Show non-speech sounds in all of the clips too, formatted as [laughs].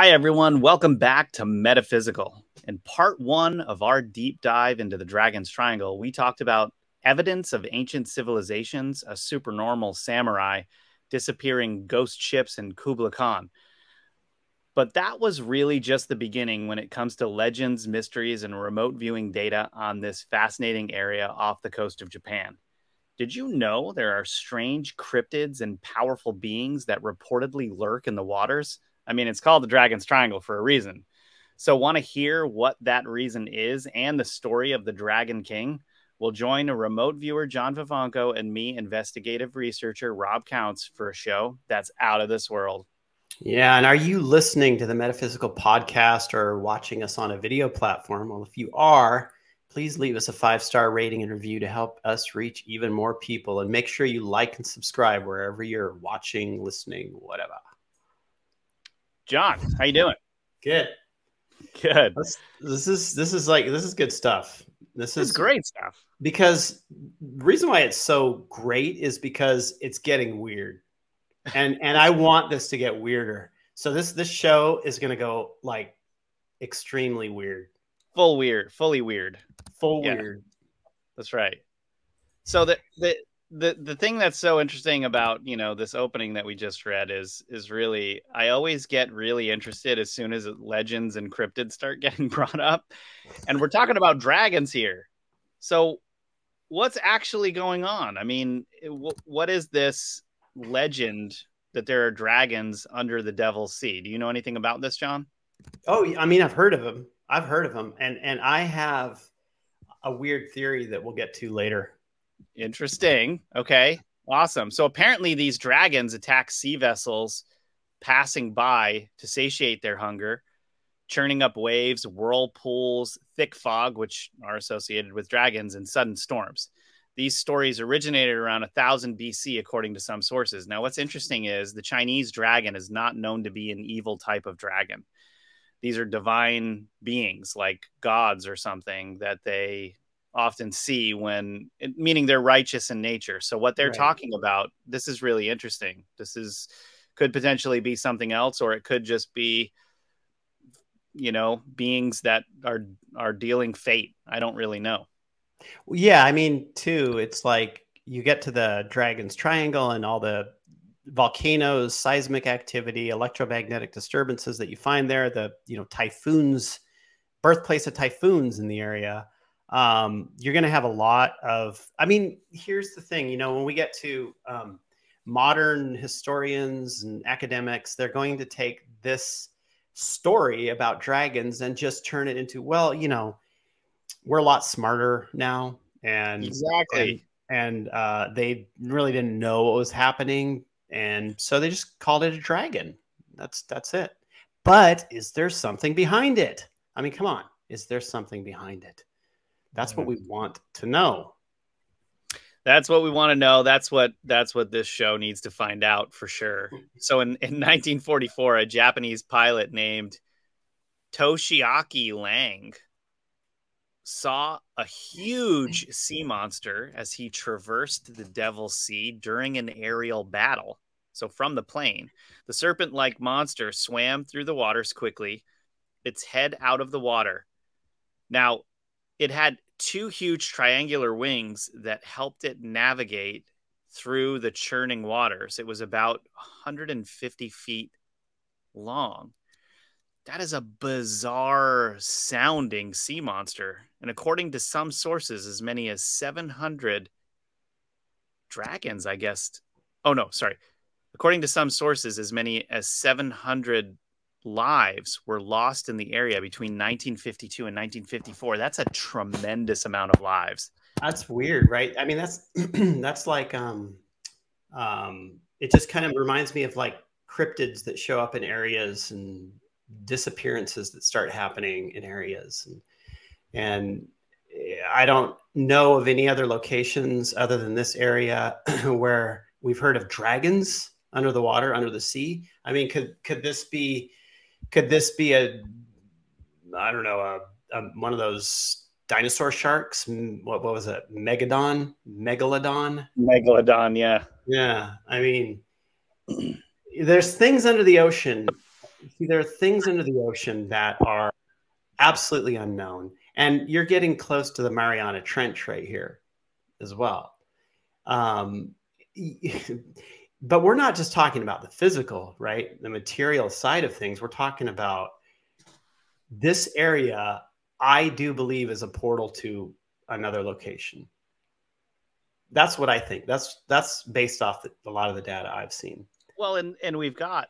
Hi, everyone. Welcome back to Metaphysical. In part one of our deep dive into the Dragon's Triangle, we talked about evidence of ancient civilizations, a supernormal samurai, disappearing ghost ships, and Kublai Khan. But that was really just the beginning when it comes to legends, mysteries, and remote viewing data on this fascinating area off the coast of Japan. Did you know there are strange cryptids and powerful beings that reportedly lurk in the waters? I mean, it's called the Dragon's Triangle for a reason. So, want to hear what that reason is and the story of the Dragon King? We'll join a remote viewer, John Vivanco, and me, investigative researcher Rob Counts, for a show that's out of this world. Yeah. And are you listening to the Metaphysical podcast or watching us on a video platform? Well, if you are, please leave us a five star rating and review to help us reach even more people. And make sure you like and subscribe wherever you're watching, listening, whatever. John, how you doing? Good. Good. This, this is this is like this is good stuff. This is great stuff. Because reason why it's so great is because it's getting weird. And and I want this to get weirder. So this this show is going to go like extremely weird. Full weird, fully weird. Full yeah. weird. That's right. So the the the the thing that's so interesting about you know this opening that we just read is is really I always get really interested as soon as legends and cryptids start [laughs] getting brought up, and we're talking about dragons here. So, what's actually going on? I mean, eh, what is this legend that there are dragons under the Devil's Sea? Do you know anything about this, John? Oh, I mean, I've heard of them. I've heard of them, and and I have a weird theory that we'll get to later. Interesting. Okay. Awesome. So apparently these dragons attack sea vessels passing by to satiate their hunger, churning up waves, whirlpools, thick fog, which are associated with dragons, and sudden storms. These stories originated around 1000 BC, according to some sources. Now, what's interesting is the Chinese dragon is not known to be an evil type of dragon. These are divine beings like gods or something that they often see when meaning they're righteous in nature. So what they're right. talking about this is really interesting. This is could potentially be something else or it could just be you know beings that are are dealing fate. I don't really know. Yeah i mean too it's like you get to the dragon's triangle and all the volcanoes seismic activity electromagnetic disturbances that you find there the you know typhoons birthplace of typhoons in the area um, you're going to have a lot of i mean here's the thing you know when we get to um, modern historians and academics they're going to take this story about dragons and just turn it into well you know we're a lot smarter now and exactly. and, and uh, they really didn't know what was happening and so they just called it a dragon. That's that's it. But is there something behind it? I mean come on is there something behind it that's what we want to know. That's what we want to know. That's what that's what this show needs to find out for sure. So in, in [laughs] 1944, a Japanese pilot named Toshiaki Lang saw a huge sea monster as he traversed the Devil's Sea during an aerial battle. So from the plane, the serpent-like monster swam through the waters quickly, its head out of the water. Now, it had two huge triangular wings that helped it navigate through the churning waters. It was about 150 feet long. That is a bizarre sounding sea monster. And according to some sources, as many as 700 dragons, I guess. Oh, no, sorry. According to some sources, as many as 700 lives were lost in the area between 1952 and 1954. That's a tremendous amount of lives. That's weird, right? I mean, that's [clears throat] that's like um, um, it just kind of reminds me of like cryptids that show up in areas and disappearances that start happening in areas, and and I don't know of any other locations other than this area [clears throat] where we've heard of dragons under the water, under the sea. I mean, could could this be could this be a I don't know a, a one of those dinosaur sharks? What, what was it? Megalodon? Megalodon? Megalodon, yeah. Yeah. I mean, [clears throat] there's things under the ocean see, there are things under the ocean that are absolutely unknown, and you're getting close to the Mariana Trench right here, as well. Um, [laughs] but we're not just talking about the physical, right? The material side of things. We're talking about this area. I do believe is a portal to another location. That's what I think. That's that's based off the, a lot of the data I've seen. Well, and and we've got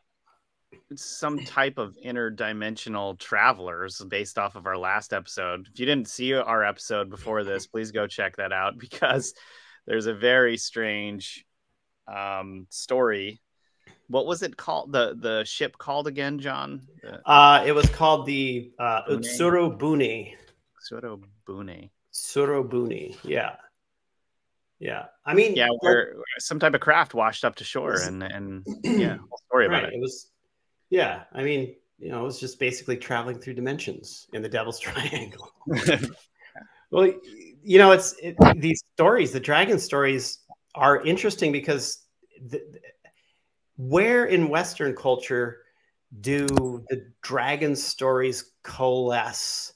some type of interdimensional travelers based off of our last episode. If you didn't see our episode before this, please go check that out [laughs] because there's a very strange um, story. What was it called? The the ship called again, John? The... Uh, it was called the uh, Utsurubuni. Utsurubuni. Surobuni. Yeah. Yeah. I mean, yeah, we're some type of craft washed up to shore and, and [clears throat] yeah, story about right. it. It was, yeah. I mean, you know, it was just basically traveling through dimensions in the Devil's [laughs] Triangle. [laughs] well, you know, it's it, these stories, the dragon stories are interesting because the, where in Western culture do the dragon stories coalesce?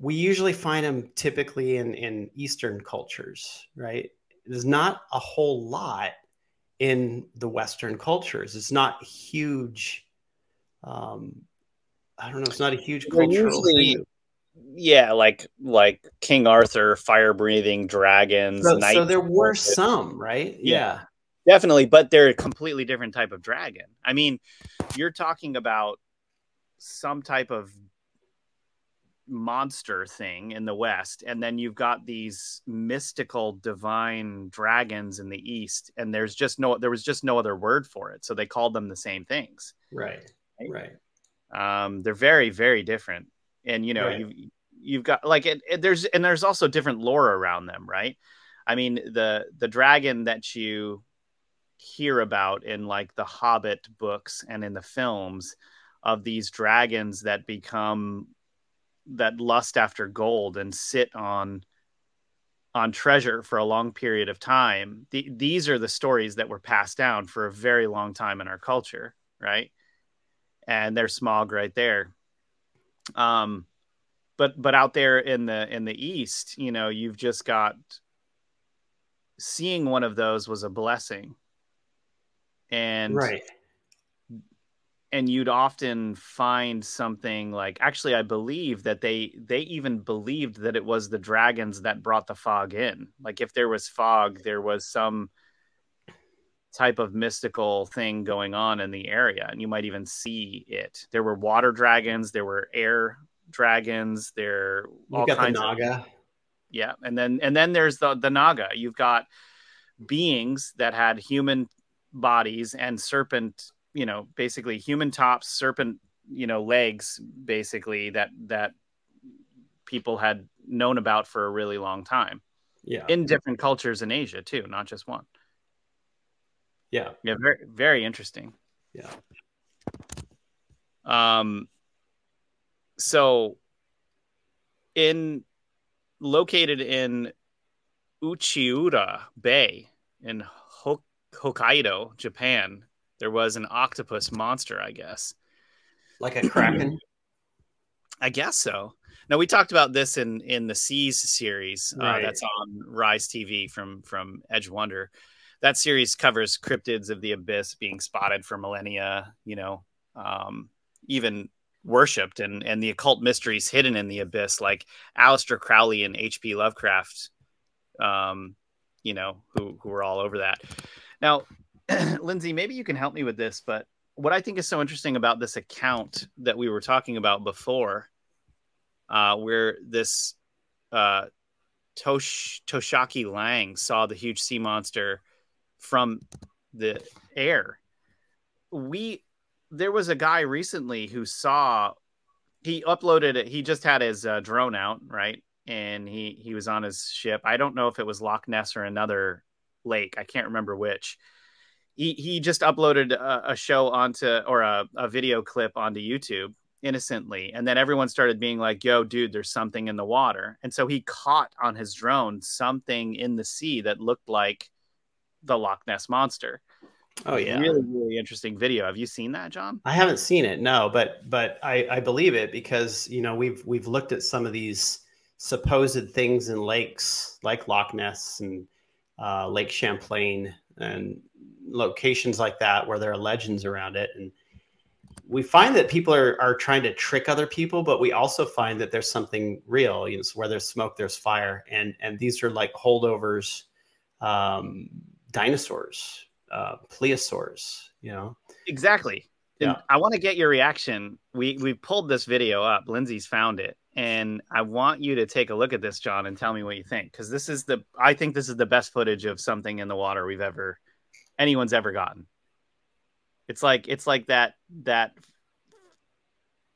we usually find them typically in, in Eastern cultures, right? There's not a whole lot in the Western cultures. It's not huge. Um, I don't know. It's not a huge cultural usually, thing. Yeah, like like King Arthur, fire breathing dragons. So, so there were some, right? Yeah. yeah, definitely, but they're a completely different type of dragon. I mean, you're talking about some type of monster thing in the west and then you've got these mystical divine dragons in the east and there's just no there was just no other word for it so they called them the same things right right, um they're very very different and you know right. you you've got like it, it, there's and there's also different lore around them right? I mean the the dragon that you hear about in like the hobbit books and in the films of these dragons that become that lust after gold and sit on on treasure for a long period of time the, these are the stories that were passed down for a very long time in our culture right? And there's Smaug right there um but but out there in the in the east you know you've just got seeing one of those was a blessing. And right. and you'd often find something like actually i believe that they they even believed that it was the dragons that brought the fog in. Like if there was fog there was some type of mystical thing going on in the area and you might even see it. There were water dragons there were air dragons there all kinds the naga of, yeah and then and then there's the the naga. You've got beings that had human bodies and serpent you know basically human tops serpent you know legs basically that that people had known about for a really long time. Yeah. In different cultures in asia too not just one yeah yeah very very interesting yeah um so in located in uchiura bay in hokkaido japan there was an octopus monster, I guess. Like a kraken? I guess so. Now we talked about this in in the Seas series uh, right. uh, that's on Rise TV from from Edge Wonder. That series covers cryptids of the abyss being spotted for millennia. You know, um, even worshipped and and the occult mysteries hidden in the abyss, like Aleister Crowley and H.P. Lovecraft. Um, you know, who who were all over that. Now, [clears throat] Lindsay, maybe you can help me with this, but what I think is so interesting about this account that we were talking about before, uh, where this uh, Tosh- Toshaki Lang saw the huge sea monster from the air. We there was a guy recently who saw he uploaded it. He just had his uh, drone out, right? And he he was on his ship. I don't know if it was Loch Ness or another lake. I can't remember which he he just uploaded a, a show onto or a, a video clip onto YouTube innocently and then everyone started being like yo dude there's something in the water and so he caught on his drone something in the sea that looked like the Loch Ness monster Oh yeah, really, really interesting video. Have you seen that, John? I haven't seen it, no, but but I, I believe it because you know we've we've looked at some of these supposed things in lakes like Loch Ness and uh, Lake Champlain and locations like that where there are legends around it, and we find that people are are trying to trick other people, but we also find that there's something real. You know, where there's smoke, there's fire, and and these are like holdovers, um, dinosaurs uh, plesiosaurs. You know exactly. And yeah. I want to get your reaction. We we pulled this video up. Lindsay's found it, and I want you to take a look at this, John, and tell me what you think. Because this is the I think this is the best footage of something in the water we've ever anyone's ever gotten. It's like it's like that that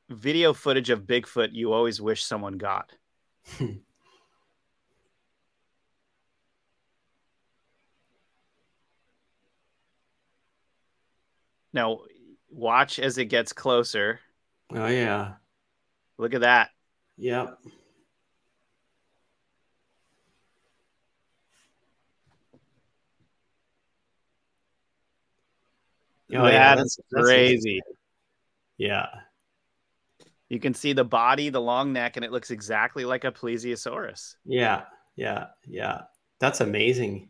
video footage of Bigfoot you always wish someone got. [laughs] Now, watch as it gets closer. Oh yeah. Look at that. Yep. Oh, yeah, that's, that's crazy. yeah. You can see the body, the long neck, and it looks exactly like a plesiosaurus. Yeah, yeah, yeah. That's amazing.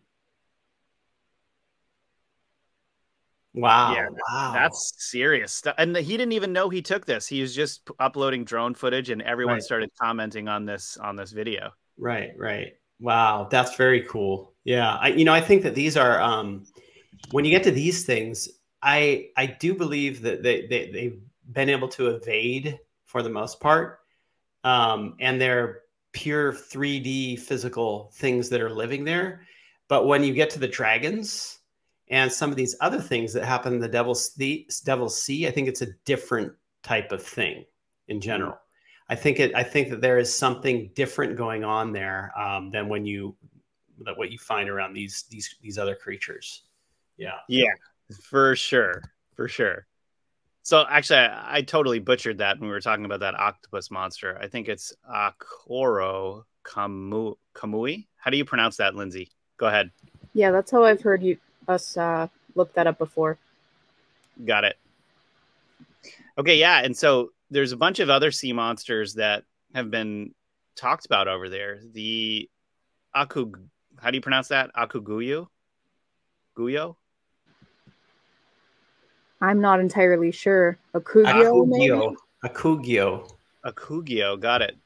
Wow. Yeah, wow. That's serious stuff. And he didn't even know he took this. He was just uploading drone footage and everyone right. started commenting on this on this video. Right, right. Wow, that's very cool. Yeah. I you know, I think that these are um when you get to these things, I I do believe that they, they they've been able to evade for the most part. Um and they're pure 3D physical things that are living there. But when you get to the dragons, and some of these other things that happen in the devil's the devil's sea i think it's a different type of thing in general. Mm-hmm. i think it i think that there is something different going on there um, than when you that what you find around these these these other creatures. Yeah. Yeah for sure for sure. So actually I, I totally butchered that when we were talking about that octopus monster. I think it's akoro kamu kamui? How do you pronounce that lindsay? Go ahead. Yeah that's how i've heard you us uh, look that up before. Got it. Okay, yeah, and so there's a bunch of other sea monsters that have been talked about over there. The aku, how do you pronounce that? Akuguyo, guyo. I'm not entirely sure. Akugio, Akugio. Akugio. Akugio. Got it.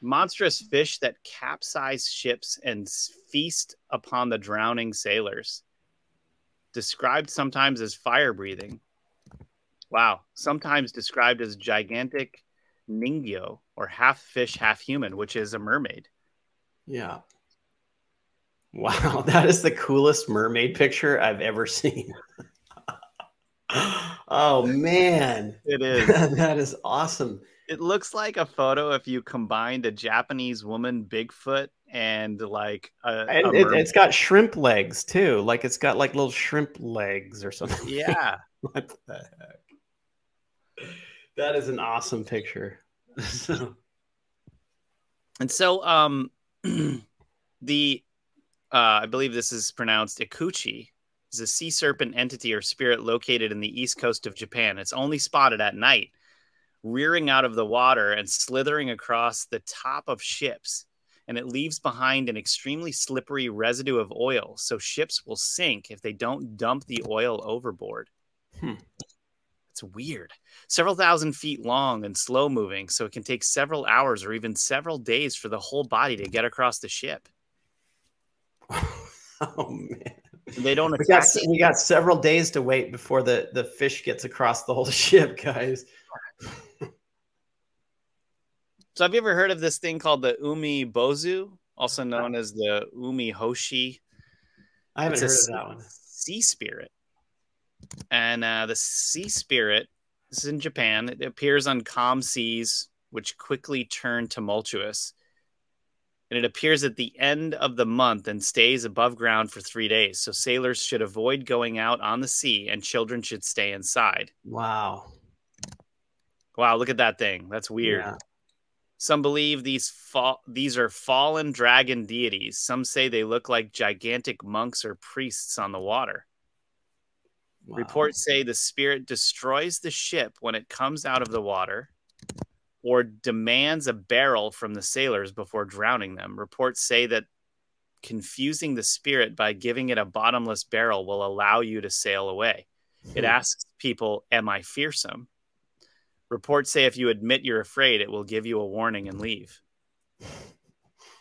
Monstrous fish that capsize ships and feast upon the drowning sailors described sometimes as fire breathing. Wow. Sometimes described as gigantic ningyo or half fish, half human, which is a mermaid. Yeah. Wow. [laughs] That is the coolest mermaid picture I've ever seen. [laughs] oh, man. It [laughs] is. that is awesome. It looks like a photo if you combined a Japanese woman Bigfoot and like a, and a it, has got shrimp legs too. Like it's got like little shrimp legs or something. [laughs] Yeah. what the heck? That is an awesome picture. [laughs] and so um [clears throat] the uh I believe this is pronounced Ikuchi is a sea serpent entity or spirit located in the east coast of Japan. It's only spotted at night, rearing out of the water and slithering across the top of ships and it leaves behind an extremely slippery residue of oil, so ships will sink if they don't dump the oil overboard. Hmm. It's weird. Several thousand feet long and slow moving, so it can take several hours or even several days for the whole body to get across the ship. [laughs] oh man. They don't we got, we got several days to wait before the, the fish gets across the whole [laughs] ship, guys. [laughs] So have you ever heard of this thing called the Umi Bozu, also known as the Umi Hoshi? I haven't it's heard of that one. Sea spirit. And uh, the sea spirit, this is in Japan, it appears on calm seas, which quickly turn tumultuous. And it appears at the end of the month and stays above ground for three days. So sailors should avoid going out on the sea and children should stay inside. Wow. Wow, look at that thing. That's weird. Yeah. Some believe these fa- these are fallen dragon deities. Some say they look like gigantic monks or priests on the water. Wow. Reports say the spirit destroys the ship when it comes out of the water or demands a barrel from the sailors before drowning them. Reports say that confusing the spirit by giving it a bottomless barrel will allow you to sail away. It Hmm. asks people, Am I fearsome? Reports say if you admit you're afraid, it will give you a warning and mm-hmm. leave.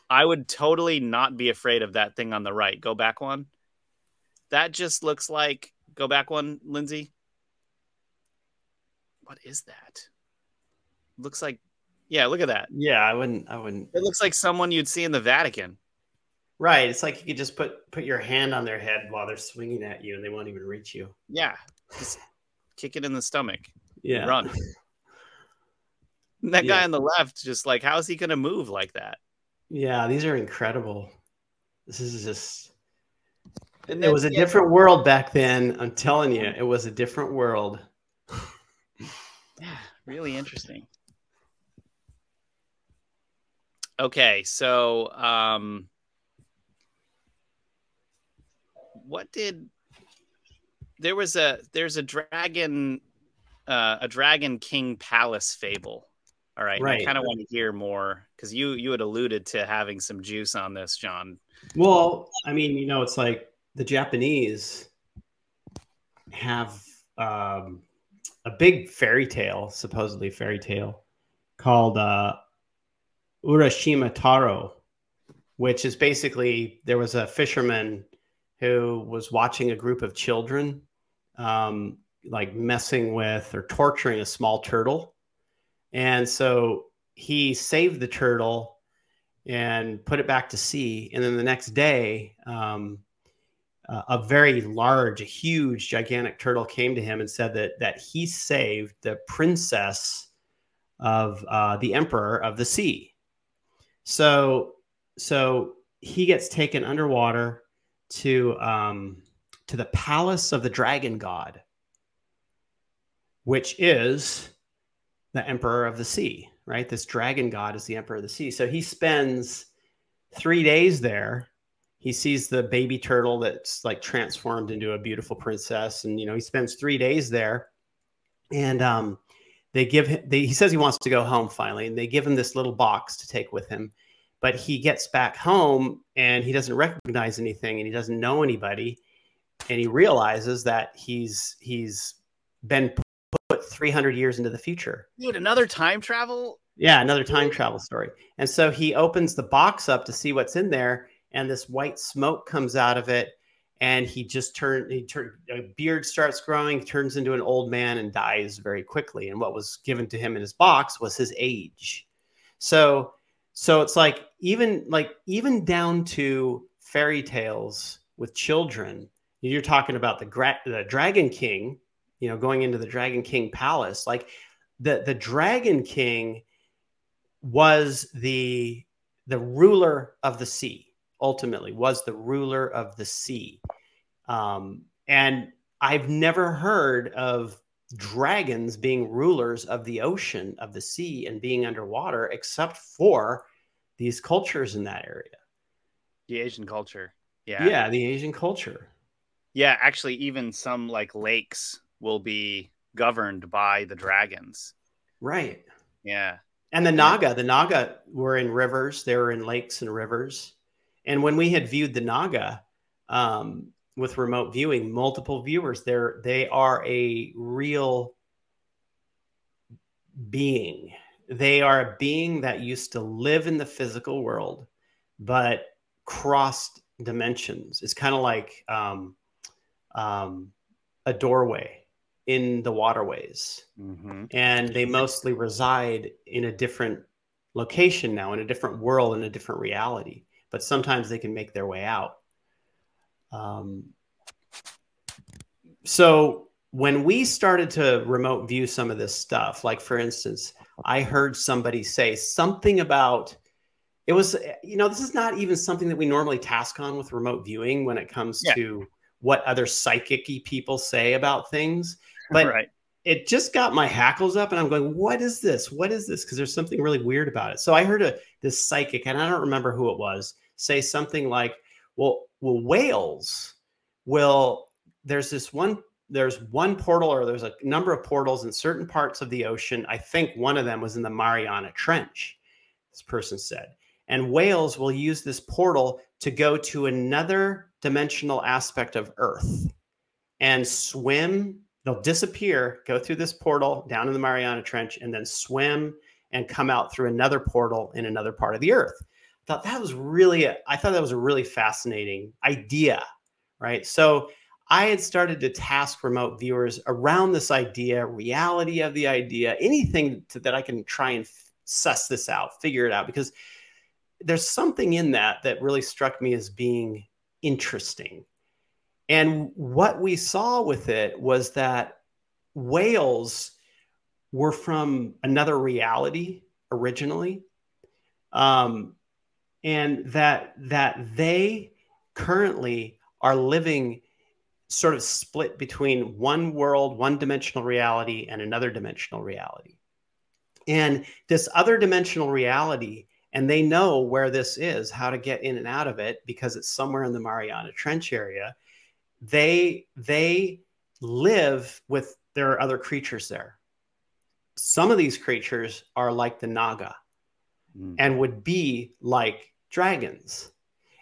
I would totally not be afraid of that thing on the right. Go back one. That just looks like, go back one, Lindsay. What is that? Looks like, yeah, look at that. Yeah, I wouldn't. I wouldn't. It looks like someone you'd see in the Vatican. Right. It's like you could just put put your hand on their head while they're swinging at you, and they won't even reach you. Yeah, just kick it in the stomach. Yeah. Run. [laughs] And that guy Yeah. on the left, just like, how's he going to move like that? Yeah. These are incredible. This is just. And It was a yeah, different world back then. I'm telling you, it was a different world. [sighs] Yeah, really interesting. Okay, so um what did there was a there's a dragon uh a dragon king palace fable. All right. and I kind of want to hear more cuz you you had alluded to having some juice on this, John. Well, I mean, you know, it's like the Japanese have um, a big fairy tale, supposedly fairy tale, called uh, Urashima Taro, which is basically there was a fisherman who was watching a group of children um, like messing with or torturing a small turtle. And so he saved the turtle and put it back to sea. And then the next day, um, uh, a very large, a huge, gigantic turtle came to him and said that that he saved the princess of uh, the emperor of the sea. So, so he gets taken underwater to um, to the palace of the dragon god, which is the emperor of the sea. Right, this dragon god is the emperor of the sea. So he spends three days there he sees the baby turtle that's like transformed into a beautiful princess and you know he spends three days there and um, they give him they, he says he wants to go home finally and they give him this little box to take with him but he gets back home and he doesn't recognize anything and he doesn't know anybody and he realizes that he's he's been 300 years into the future Dude, another time travel? yeah, another time travel story. And so he opens the box up to see what's in there, and this white smoke comes out of it, and he just turned. He turned. A beard starts growing, turns into an old man, and dies very quickly. And what was given to him in his box was his age. So, so it's like even like even down to fairy tales with children. You're talking about the gra- the Dragon King, you know, going into the Dragon King palace, like the the Dragon King was the the ruler of the sea ultimately was the ruler of the sea um, and i've never heard of dragons being rulers of the ocean of the sea and being underwater except for these cultures in that area The Asian culture. Yeah. yeah, the asian culture Yeah, actually, even some like lakes will be governed by the dragons. right Yeah. And the Naga, the Naga were in rivers. They were in lakes and rivers. And when we had viewed the Naga um, with remote viewing, multiple viewers, they're they are a real being. They are a being that used to live in the physical world, but crossed dimensions. It's kind of like um, um, a doorway in the waterways Mm-hmm. and they mostly reside in a different location now in a different world in a different reality but sometimes they can make their way out um, so when we started to remote view some of this stuff like for instance i heard somebody say something about it was you know this is not even something that we normally task on with remote viewing when it comes Yeah. to what other psychic people say about things [laughs] but right. it just got my hackles up and i'm going what is this what is this because there's something really weird about it so i heard a this psychic and i don't remember who it was say something like well well whales will there's this one there's one portal or there's a number of portals in certain parts of the ocean. I think one of them was in the Mariana Trench, this person said. And whales will use this portal to go to another dimensional aspect of Earth and swim. They'll disappear, go through this portal down in the Mariana Trench, and then swim and come out through another portal in another part of the Earth. I thought that was really, I thought that was a really fascinating idea, right? So I had started to task remote viewers around this idea, reality of the idea, anything to, that I can try and f- suss this out, figure it out, because there's something in that that really struck me as being interesting. And what we saw with it was that whales were from another reality originally, um, and that that they currently are living sort of split between one world, one dimensional reality, and another dimensional reality. And this other dimensional reality, and they know where this is, how to get in and out of it, because it's somewhere in the Mariana Trench area. They they live with there are other creatures there. Some of these creatures are like the Naga mm. and would be like dragons.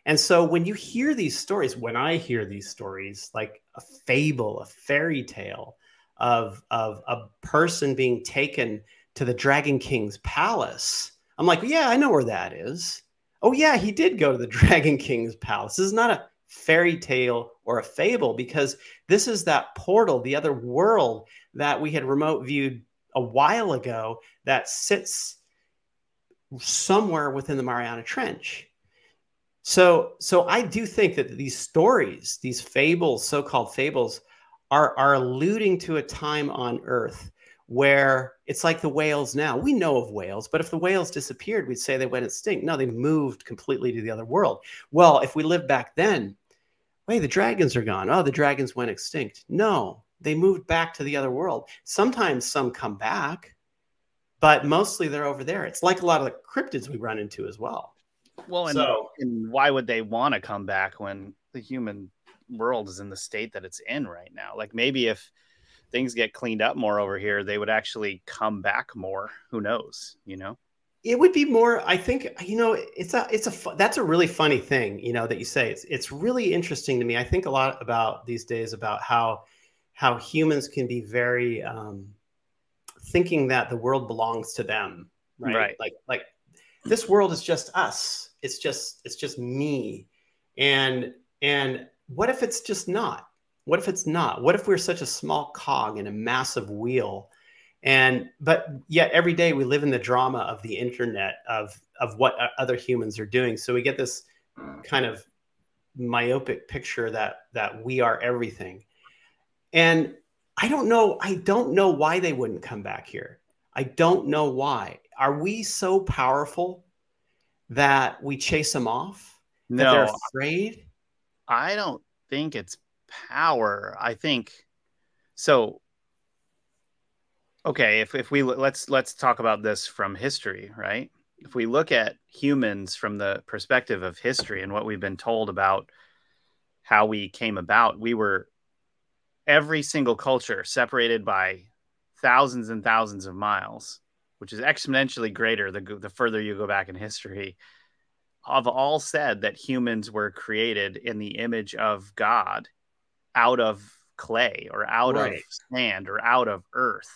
And so when you hear these stories, when I hear these stories, like a fable, a fairy tale of, of a person being taken to the Dragon King's palace, I'm like, yeah, I know where that is. Oh, yeah, he did go to the [laughs] Dragon King's palace. This is not a fairy tale or a fable because this is that portal, the other world that we had remote viewed a while ago that sits somewhere within the Mariana Trench. So, so I do think that these stories, these fables, so-called fables, are are alluding to a time on Earth where it's like the whales now. We know of whales, but if the whales disappeared, we'd say they went extinct. No, they moved completely to the other world. Well, if we lived back then, wait, the dragons are gone. Oh, the dragons went extinct. No, they moved back to the other world. Sometimes some come back, but mostly they're over there. It's like a lot of the cryptids we run into as well. Well, and, so, and why would they want to come back when the human world is in the state that it's in right now? Like maybe if things get cleaned up more over here, they would actually come back more. Who knows? You know, it would be more. I think you know it's a it's a that's a really funny thing. You know that you say it's it's really interesting to me. I think a lot about these days about how how humans can be very um, thinking that the world belongs to them, right? right? Like like this world is just us it's just it's just me and and what if it's just not what if it's not what if we're such a small cog in a massive wheel and but yet every day we live in the drama of the internet of of what other humans are doing so we get this kind of myopic picture that that we are everything and i don't know i don't know why they wouldn't come back here i don't know why are we so powerful that we chase them off? No, they're afraid. I don't think it's power. I think so. Okay, if if we let's let's talk about this from history, right? If we look at humans from the perspective of history and what we've been told about how we came about, we were every single culture separated by thousands and thousands of miles which is exponentially greater the, the further you go back in history, have all said that humans were created in the image of God out of clay or out right. of sand or out of earth.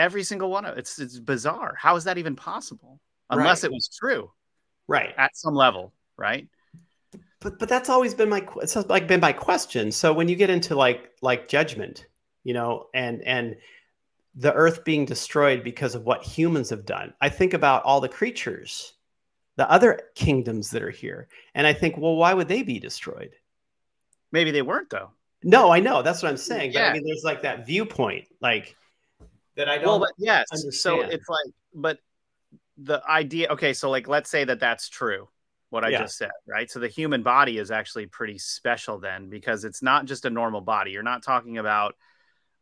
Every single one of it's it's bizarre. How is that even possible? Unless right. it was true. Right. At some level, right? But but that's always been my it's like been my question. So when you get into like like judgment, you know, and and the earth being destroyed because of what humans have done. I think about all the creatures, the other kingdoms that are here, and I think, well, why would they be destroyed? Maybe they weren't though. No, I know that's what I'm saying. Yeah. But I mean, there's like that viewpoint, like that I don't. Well, but yes. Understand. So it's like, but the idea. Okay, so like, let's say that that's true. What I yeah. just said, right? So the human body is actually pretty special then, because it's not just a normal body. You're not talking about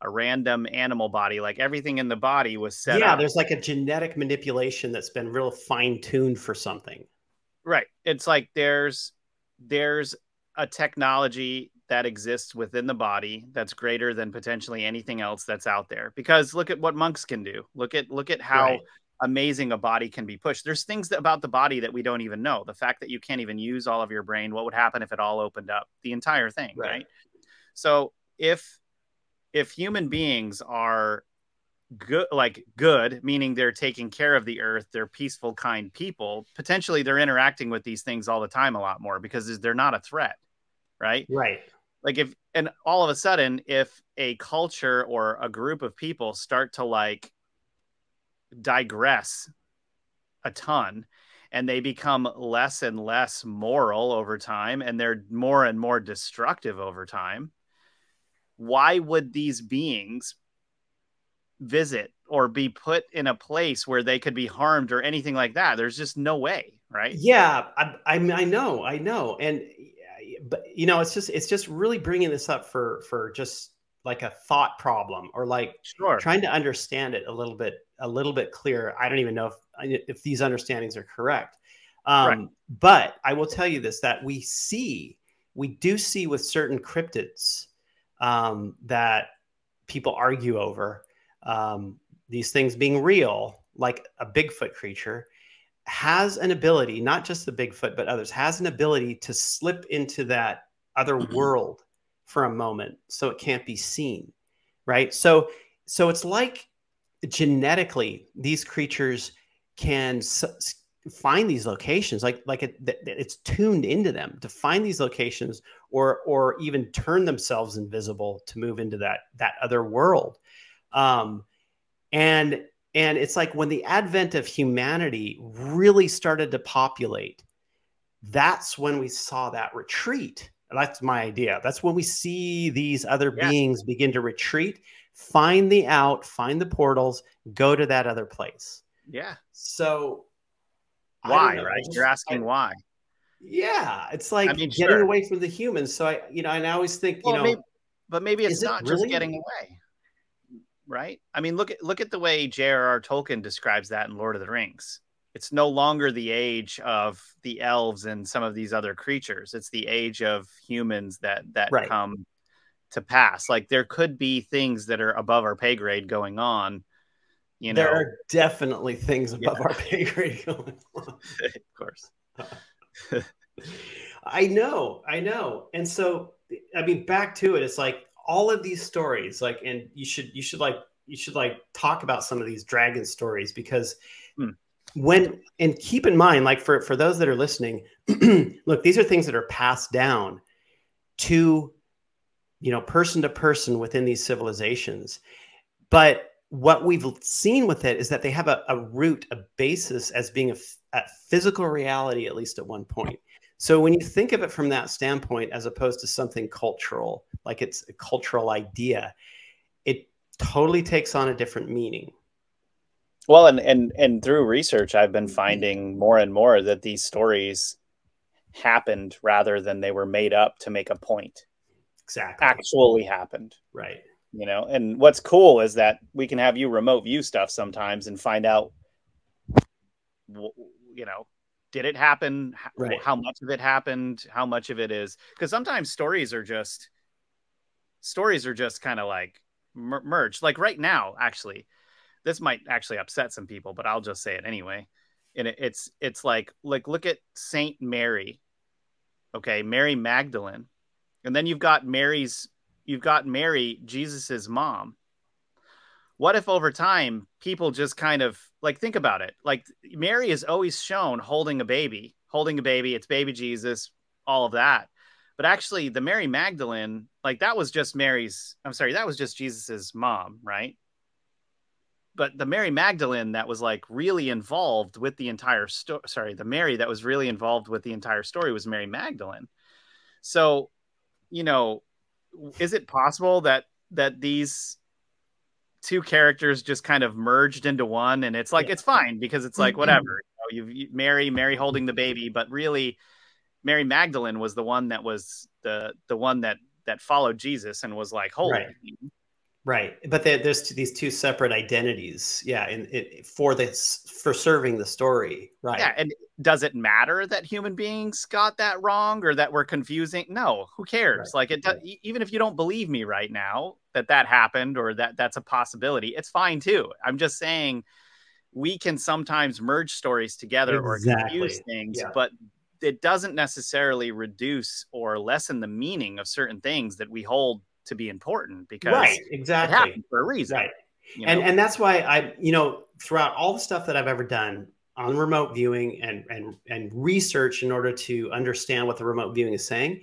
a random animal body. Like everything in the body was set yeah, up. there's like a genetic manipulation that's been real fine tuned for something. Right. It's like there's there's a technology that exists within the body that's greater than potentially anything else that's out there. Because look at what monks can do. Look at look at how right. amazing a body can be pushed. There's things that, about the body that we don't even know. The fact that you can't even use all of your brain what would happen if it all opened up? The entire thing right, right? so if if human beings are good like good meaning they're taking care of the earth they're peaceful kind people potentially they're interacting with these things all the time a lot more because they're not a threat right? Right like if and all of a sudden if a culture or a group of people start to like digress a ton and they become less and less moral over time and they're more and more destructive over time why would these beings visit or be put in a place where they could be harmed or anything like that. There's just no way, right? Yeah, I, I, I know, I know, and but you know, it's just it's just really bringing this up for for just like a thought problem or like sure. trying to understand it a little bit a little bit clearer. I don't even know if if these understandings are correct. Um, right. But I will tell you this: that we see, we do see with certain cryptids um, that people argue over um, these things being real, like a Bigfoot creature, has an ability, not just the Bigfoot, but others, has an ability to slip into that other world for a moment so it can't be seen. Right. So, so it's like genetically, these creatures can s- find these locations like like it, it's tuned into them to find these locations or or even turn themselves invisible to move into that that other world um, and and it's like when the advent of humanity really started to populate, that's when we saw that retreat. That's my idea. That's when we see these other yeah. beings begin to retreat, find the out, find the portals, go to that other place. Yeah. So why, right? You're asking I, why. Yeah, it's like I mean, getting sure. away from the humans. So I, you know, and I always think, well, you know, maybe, but maybe it's not it really? just getting away right? I mean, look at look at the way J.R.R. Tolkien describes that in Lord of the Rings. It's no longer the age of the elves and some of these other creatures. It's the age of humans that that right. come to pass. Like there could be things that are above our pay grade going on. You know, there are definitely things above yeah. our [laughs] pay grade going on. of course. [laughs] I know, I know. And so I mean back to it, it's like all of these stories like and you should you should like you should like talk about some of these dragon stories because hmm. when and keep in mind like for for those that are listening [clears throat] look these are things that are passed down to you know person to person within these civilizations but what we've seen with it is that they have a, a root a basis as being a, a physical reality at least at one point so when you think of it from that standpoint, as opposed to something cultural, like it's a cultural idea, it totally takes on a different meaning. Well, and and and through research, I've been mm-hmm. finding more and more that these stories happened rather than they were made up to make a point. Exactly. Actually happened. Right. You know, and what's cool is that we can have you remote view stuff sometimes and find out you know did it happen? Right. how much of it happened? How much of it is because sometimes stories are just stories are just kind of like mer- merged. Like right now actually this might actually upset some people but i'll just say it anyway. And it, it's it's like like look at saint mary okay? Mary magdalene. And then you've got mary's you've got mary jesus's mom what if over time people just kind of like think about it. Like mary is always shown holding a baby holding a baby it's baby jesus all of that. But actually the mary magdalene like that was just mary's i'm sorry that was just jesus's mom right? But the mary magdalene that was like really involved with the entire story sorry the mary that was really involved with the entire story was mary magdalene. So you know is it possible that that these two characters just kind of merged into one and it's like yeah. it's fine because it's like mm-hmm. whatever you know, you mary mary holding the baby but really mary magdalene was the one that was the the one that that followed jesus and was like holy right. [laughs] Right, but there, there's these two separate identities. Yeah, and it, for this for serving the story. Right. Yeah, and does it matter that human beings got that wrong or that we're confusing? No, who cares? Right. Like it, right. even if you don't believe me right now that that happened or that that's a possibility, it's fine too. I'm just saying we can sometimes merge stories together exactly. or confuse things, yeah. but it doesn't necessarily reduce or lessen the meaning of certain things that we hold to be important because right, exactly for a reason. Right. You know? And and that's why I, you know, throughout all the stuff that I've ever done on remote viewing and and and research in order to understand what the remote viewing is saying,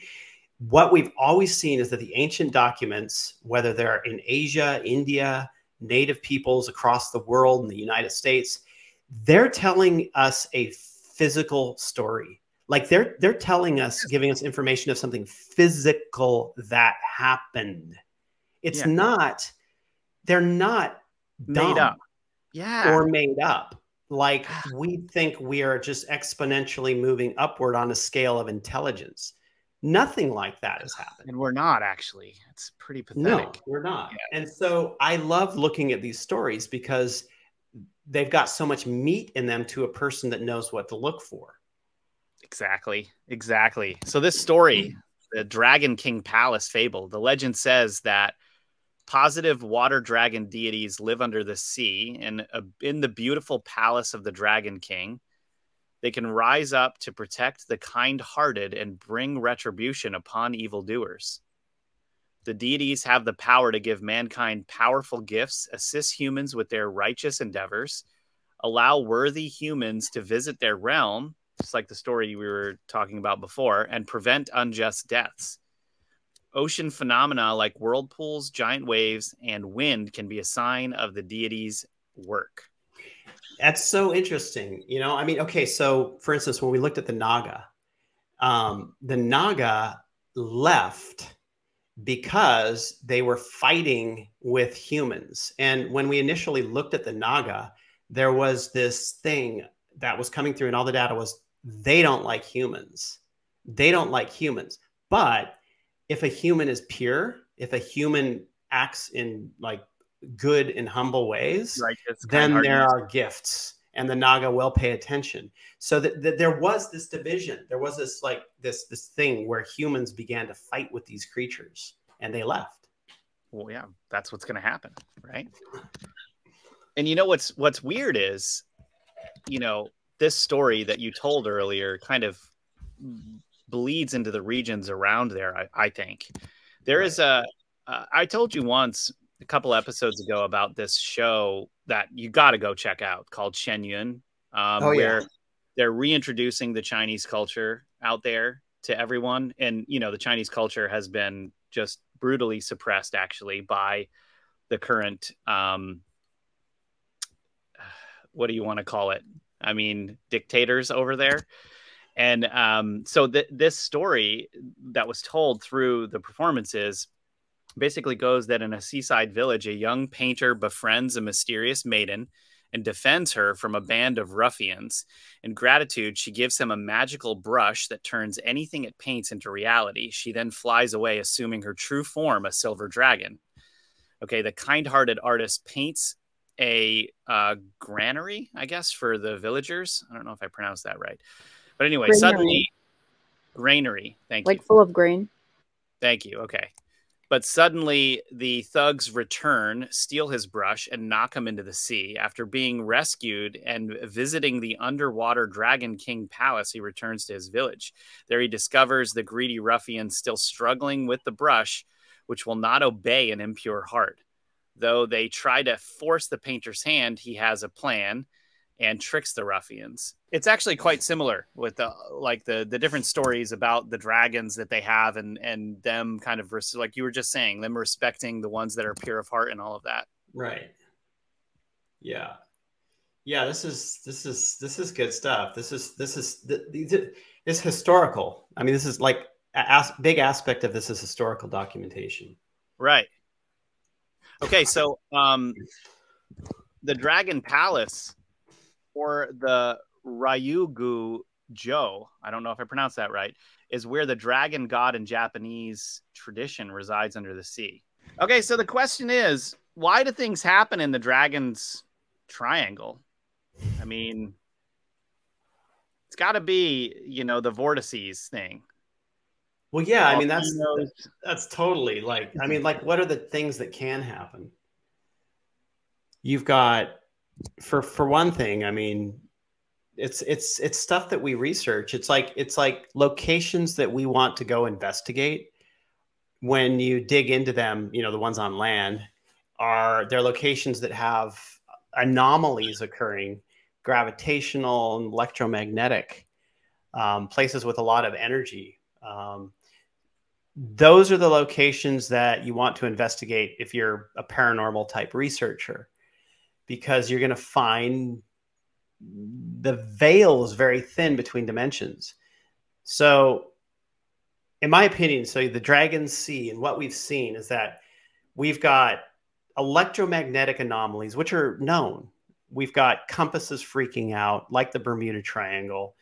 what we've always seen is that the ancient documents, whether they're in Asia, India, native peoples across the world, in the United States, they're telling us a physical story like they're they're telling us giving us information of something physical that happened. It's yeah. not they're not made up. yeah. Or made up. Like ah. we think we are just exponentially moving upward on a scale of intelligence. Nothing like that has happened. And we're not actually. It's pretty pathetic no we're not. Yeah. and so i love looking at these stories because they've got so much meat in them to a person that knows what to look for Exactly. Exactly. So this story, the Dragon King Palace fable, the legend says that positive water dragon deities live under the sea and uh, in the beautiful palace of the Dragon King. They can rise up to protect the kind-hearted and bring retribution upon evildoers. The deities have the power to give mankind powerful gifts, assist humans with their righteous endeavors, allow worthy humans to visit their realm, just like the story we were talking about before, and prevent unjust deaths. Ocean phenomena like whirlpools, giant waves, and wind can be a sign of the deity's work. That's so interesting. You know, I mean, okay, so for instance, when we looked at the Naga, um, the Naga left because they were fighting with humans. And when we initially looked at the Naga, there was this thing that was coming through, and all the data was they don't like humans. They don't like humans. But if a human is pure, if a human acts in like good and humble ways, then there are gifts and the naga will pay attention. So that, that, there was this division. There was this like this this thing where humans began to fight with these creatures and they left. Well yeah that's what's going to happen right? And you know what's what's weird is you know this story that you told earlier kind of bleeds into the regions around there. I, I think there right. is a. Uh, I told you once a couple episodes ago about this show that you got to go check out called Shen Yun, um, oh, where yeah. they're reintroducing the Chinese culture out there to everyone. And you know, the Chinese culture has been just brutally suppressed, actually, by the current. Um, [sighs] what do you want to call it? I mean, dictators over there. And um, so th- this story that was told through the performances basically goes that in a seaside village, a young painter befriends a mysterious maiden and defends her from a band of ruffians. In gratitude, she gives him a magical brush that turns anything it paints into reality. She then flies away, assuming her true form, a silver dragon. Okay, the kind hearted artist paints a uh, granary, I guess, for the villagers. I don't know if I pronounced that right. But anyway, granary. suddenly, granary. Thank like you. Like full of grain. Thank you. Okay. But suddenly, the thugs return, steal his brush, and knock him into the sea. After being rescued and visiting the underwater Dragon King Palace, he returns to his village. There, he discovers the greedy ruffian still struggling with the brush, which will not obey an impure heart. Though they try to force the painter's hand, he has a plan and tricks the ruffians. It's actually quite similar with the like the the different stories about the dragons that they have and and them kind of res- like you were just saying them respecting the ones that are pure of heart and all of that. Right. Yeah. Yeah, this is this is this is good stuff. This is this is this is historical. I mean, this is like a big aspect of this is historical documentation. Right. Okay, so um, the Dragon Palace or the Ryugu Jo, I don't know if I pronounced that right, is where the dragon god in Japanese tradition resides under the sea. Okay, so the question is, why do things happen in the Dragon's Triangle? I mean, it's got to be, you know, the vortices thing. Well, yeah, I mean that's that's totally like I mean like what are the things that can happen? You've got for for one thing, I mean it's it's it's stuff that we research. It's like it's like locations that we want to go investigate. When you dig into them, you know, the ones on land are they're locations that have anomalies occurring, gravitational and electromagnetic, um, places with a lot of energy. Um, those are the locations that you want to investigate if you're a paranormal type researcher because you're going to find the veil is very thin between dimensions. So in my opinion so the dragon sea and what we've seen is that we've got electromagnetic anomalies which are known. We've got compasses freaking out like the bermuda triangle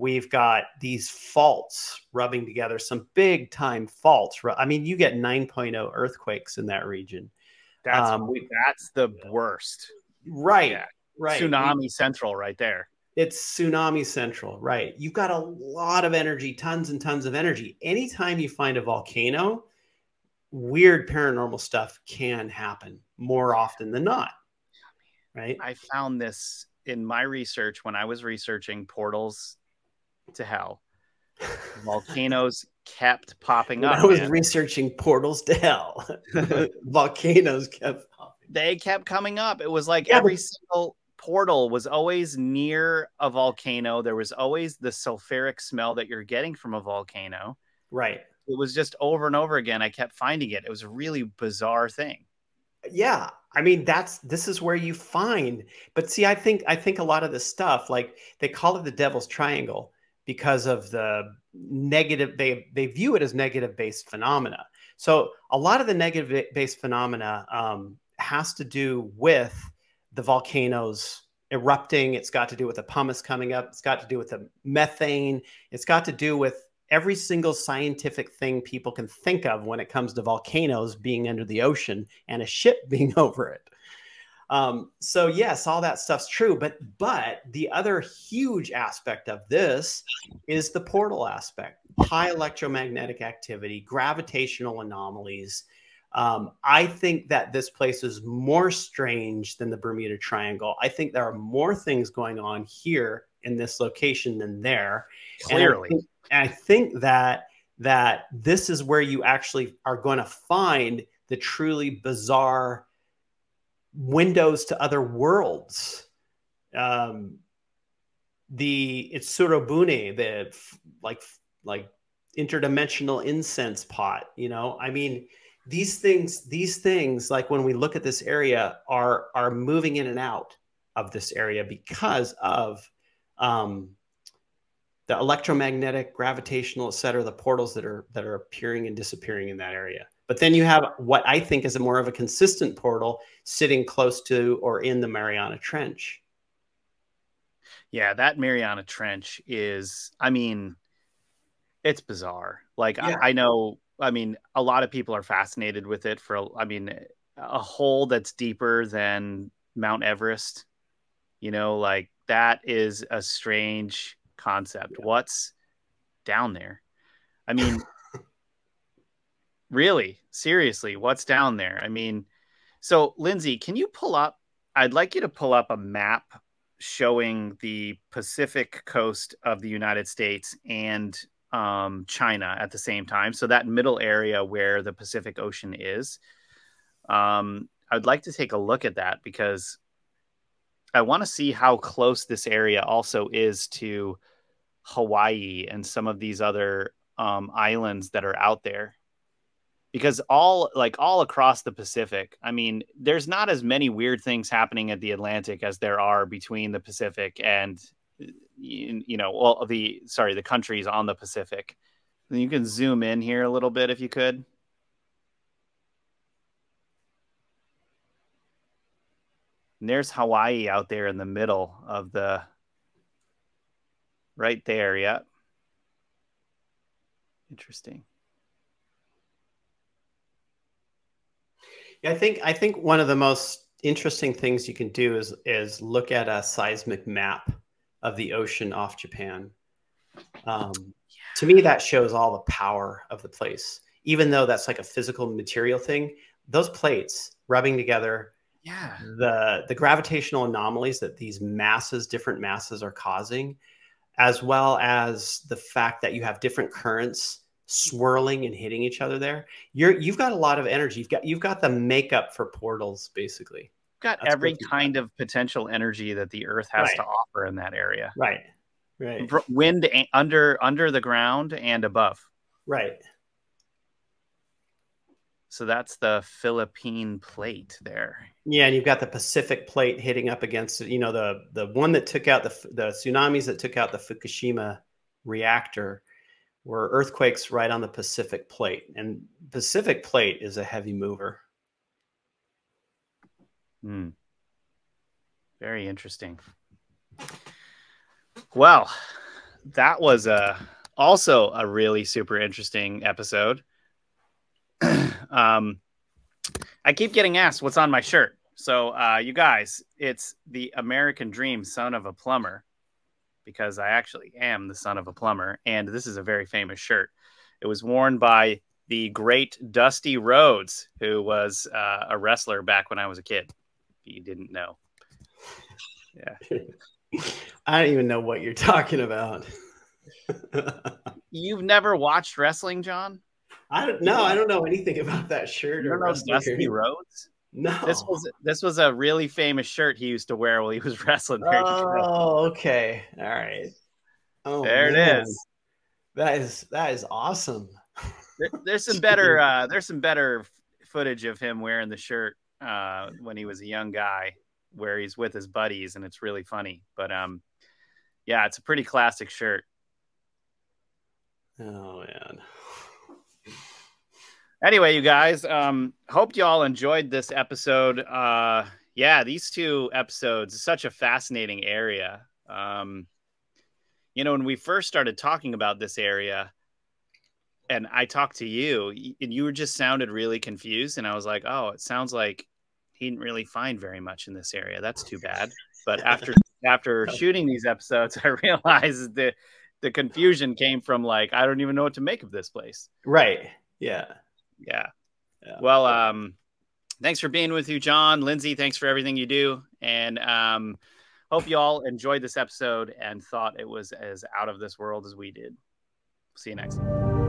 We've got these faults rubbing together, some big time faults. I mean, you get 9.0 earthquakes in that region. That's um, we, that's the worst. Right. Yeah. Right. Tsunami we, central right there. It's tsunami central, right? You've got a lot of energy, tons and tons of energy. Anytime you find a volcano, weird paranormal stuff can happen more often than not. Right? I found this in my research when I was researching portals to hell. [laughs] Volcanoes kept popping when up. I was man. researching portals to hell. [laughs] [laughs] Volcanoes kept popping. They kept coming up. It was like yeah, every but... single portal was always near a volcano. There was always the sulfuric smell that you're getting from a volcano. Right. It was just over and over again. I kept finding it. It was a really bizarre thing. Yeah. I mean, that's this is where you find. But see, I think I think a lot of this stuff, like they call it the devil's triangle because of the negative they they view it as negative based phenomena. So a lot of the negative based phenomena um, has to do with the volcanoes erupting. It's got to do with the pumice coming up. It's got to do with the methane. It's got to do with every single scientific thing people can think of when it comes to volcanoes being under the ocean and a ship [laughs] being over it um, so yes, all that stuff's true, but but the other huge aspect of this is the portal aspect: high electromagnetic activity, gravitational anomalies. Um, I think that this place is more strange than the Bermuda Triangle. I think there are more things going on here in this location than there. Clearly, and I think, and I think that that this is where you actually are going to find the truly bizarre windows to other worlds. Um, the it's the like like interdimensional incense pot. You know, I mean, these things, these things, like when we look at this area, are are moving in and out of this area because of um, the electromagnetic, gravitational, et cetera, the portals that are that are appearing and disappearing in that area. But then you have what I think is a more of a consistent portal sitting close to or in the Mariana Trench. Yeah, that Mariana Trench is, I mean, it's bizarre. Like, yeah. I, I, know, I mean, a lot of people are fascinated with it for, I mean, a hole that's deeper than Mount Everest, you know, like that is a strange concept. Yeah. What's down there? I mean, Really? Seriously, what's down there? I mean, so Lindsay, can you pull up? I'd like you to pull up a map showing the Pacific coast of the United States and um, China at the same time. So that middle area where the Pacific Ocean is. Um, I'd like to take a look at that because I want to see how close this area also is to Hawaii and some of these other um, islands that are out there because all like all across the Pacific, I mean, there's not as many weird things happening at the Atlantic as there are between the Pacific and uh, you know, well, the sorry, the countries on the Pacific. You can zoom in here a little bit if you could. And there's Hawaii out there in the middle of the right there, yeah. Interesting. I think I think one of the most interesting things you can do is is look at a seismic map of the ocean off Japan. Um, to me, that shows all the power of the place. Even though that's like a physical material thing, those plates rubbing together, Yeah. the the gravitational anomalies that these masses, different masses, are causing, as well as the fact that you have different currents swirling and hitting each other there. You're you've got a lot of energy. You've got you've got the makeup for portals, basically. Got That's every kind of potential energy that the earth has Right. to offer in that area. Right. Right. Wind under under the ground and above. Right. So that's the Philippine plate there. Yeah, and you've got the Pacific plate hitting up against it. You know, the the one that took out the the tsunamis that took out the Fukushima reactor were earthquakes right on the Pacific plate, and Pacific plate is a heavy mover. Hmm. Very interesting. Well, that was a also a really super interesting episode. [clears throat] um, I keep getting asked what's on my shirt. So, uh, you guys, it's the American Dream, son of a plumber, because I actually am the son of a plumber, and this is a very famous shirt. It was worn by the great Dusty Rhodes, who was uh, a wrestler back when I was a kid. If you didn't know, yeah, [laughs] I don't even know what you're talking about. [laughs] you've never watched wrestling, John? I don't know. I don't know anything about that shirt You or. Dusty Rhodes? No. This was this was a really famous shirt he used to wear while he was [laughs] wrestling. There. Oh, okay. All right. Oh, There it man. is. That is that is awesome. There- there's some [laughs] better uh, there's some better footage of him wearing the shirt uh, when he was a young guy, where he's with his buddies, and it's really funny. But um, yeah, it's a pretty classic shirt. Oh man. Anyway you guys um hope you all enjoyed this episode. Uh yeah these two episodes such a fascinating area. Um you know when we first started talking about this area and i talked to you and you were just sounded really confused and i was like oh it sounds like he didn't really find very much in this area. That's too bad. But after [laughs] after shooting these episodes [laughs] i realized that the confusion came from like i don't even know what to make of this place. Right. Yeah. Yeah. Yeah. Well, um, thanks for being with you, John. Lindsay, thanks for everything you do. And um, hope you all enjoyed this episode and thought it was as out of this world as we did. See you next time.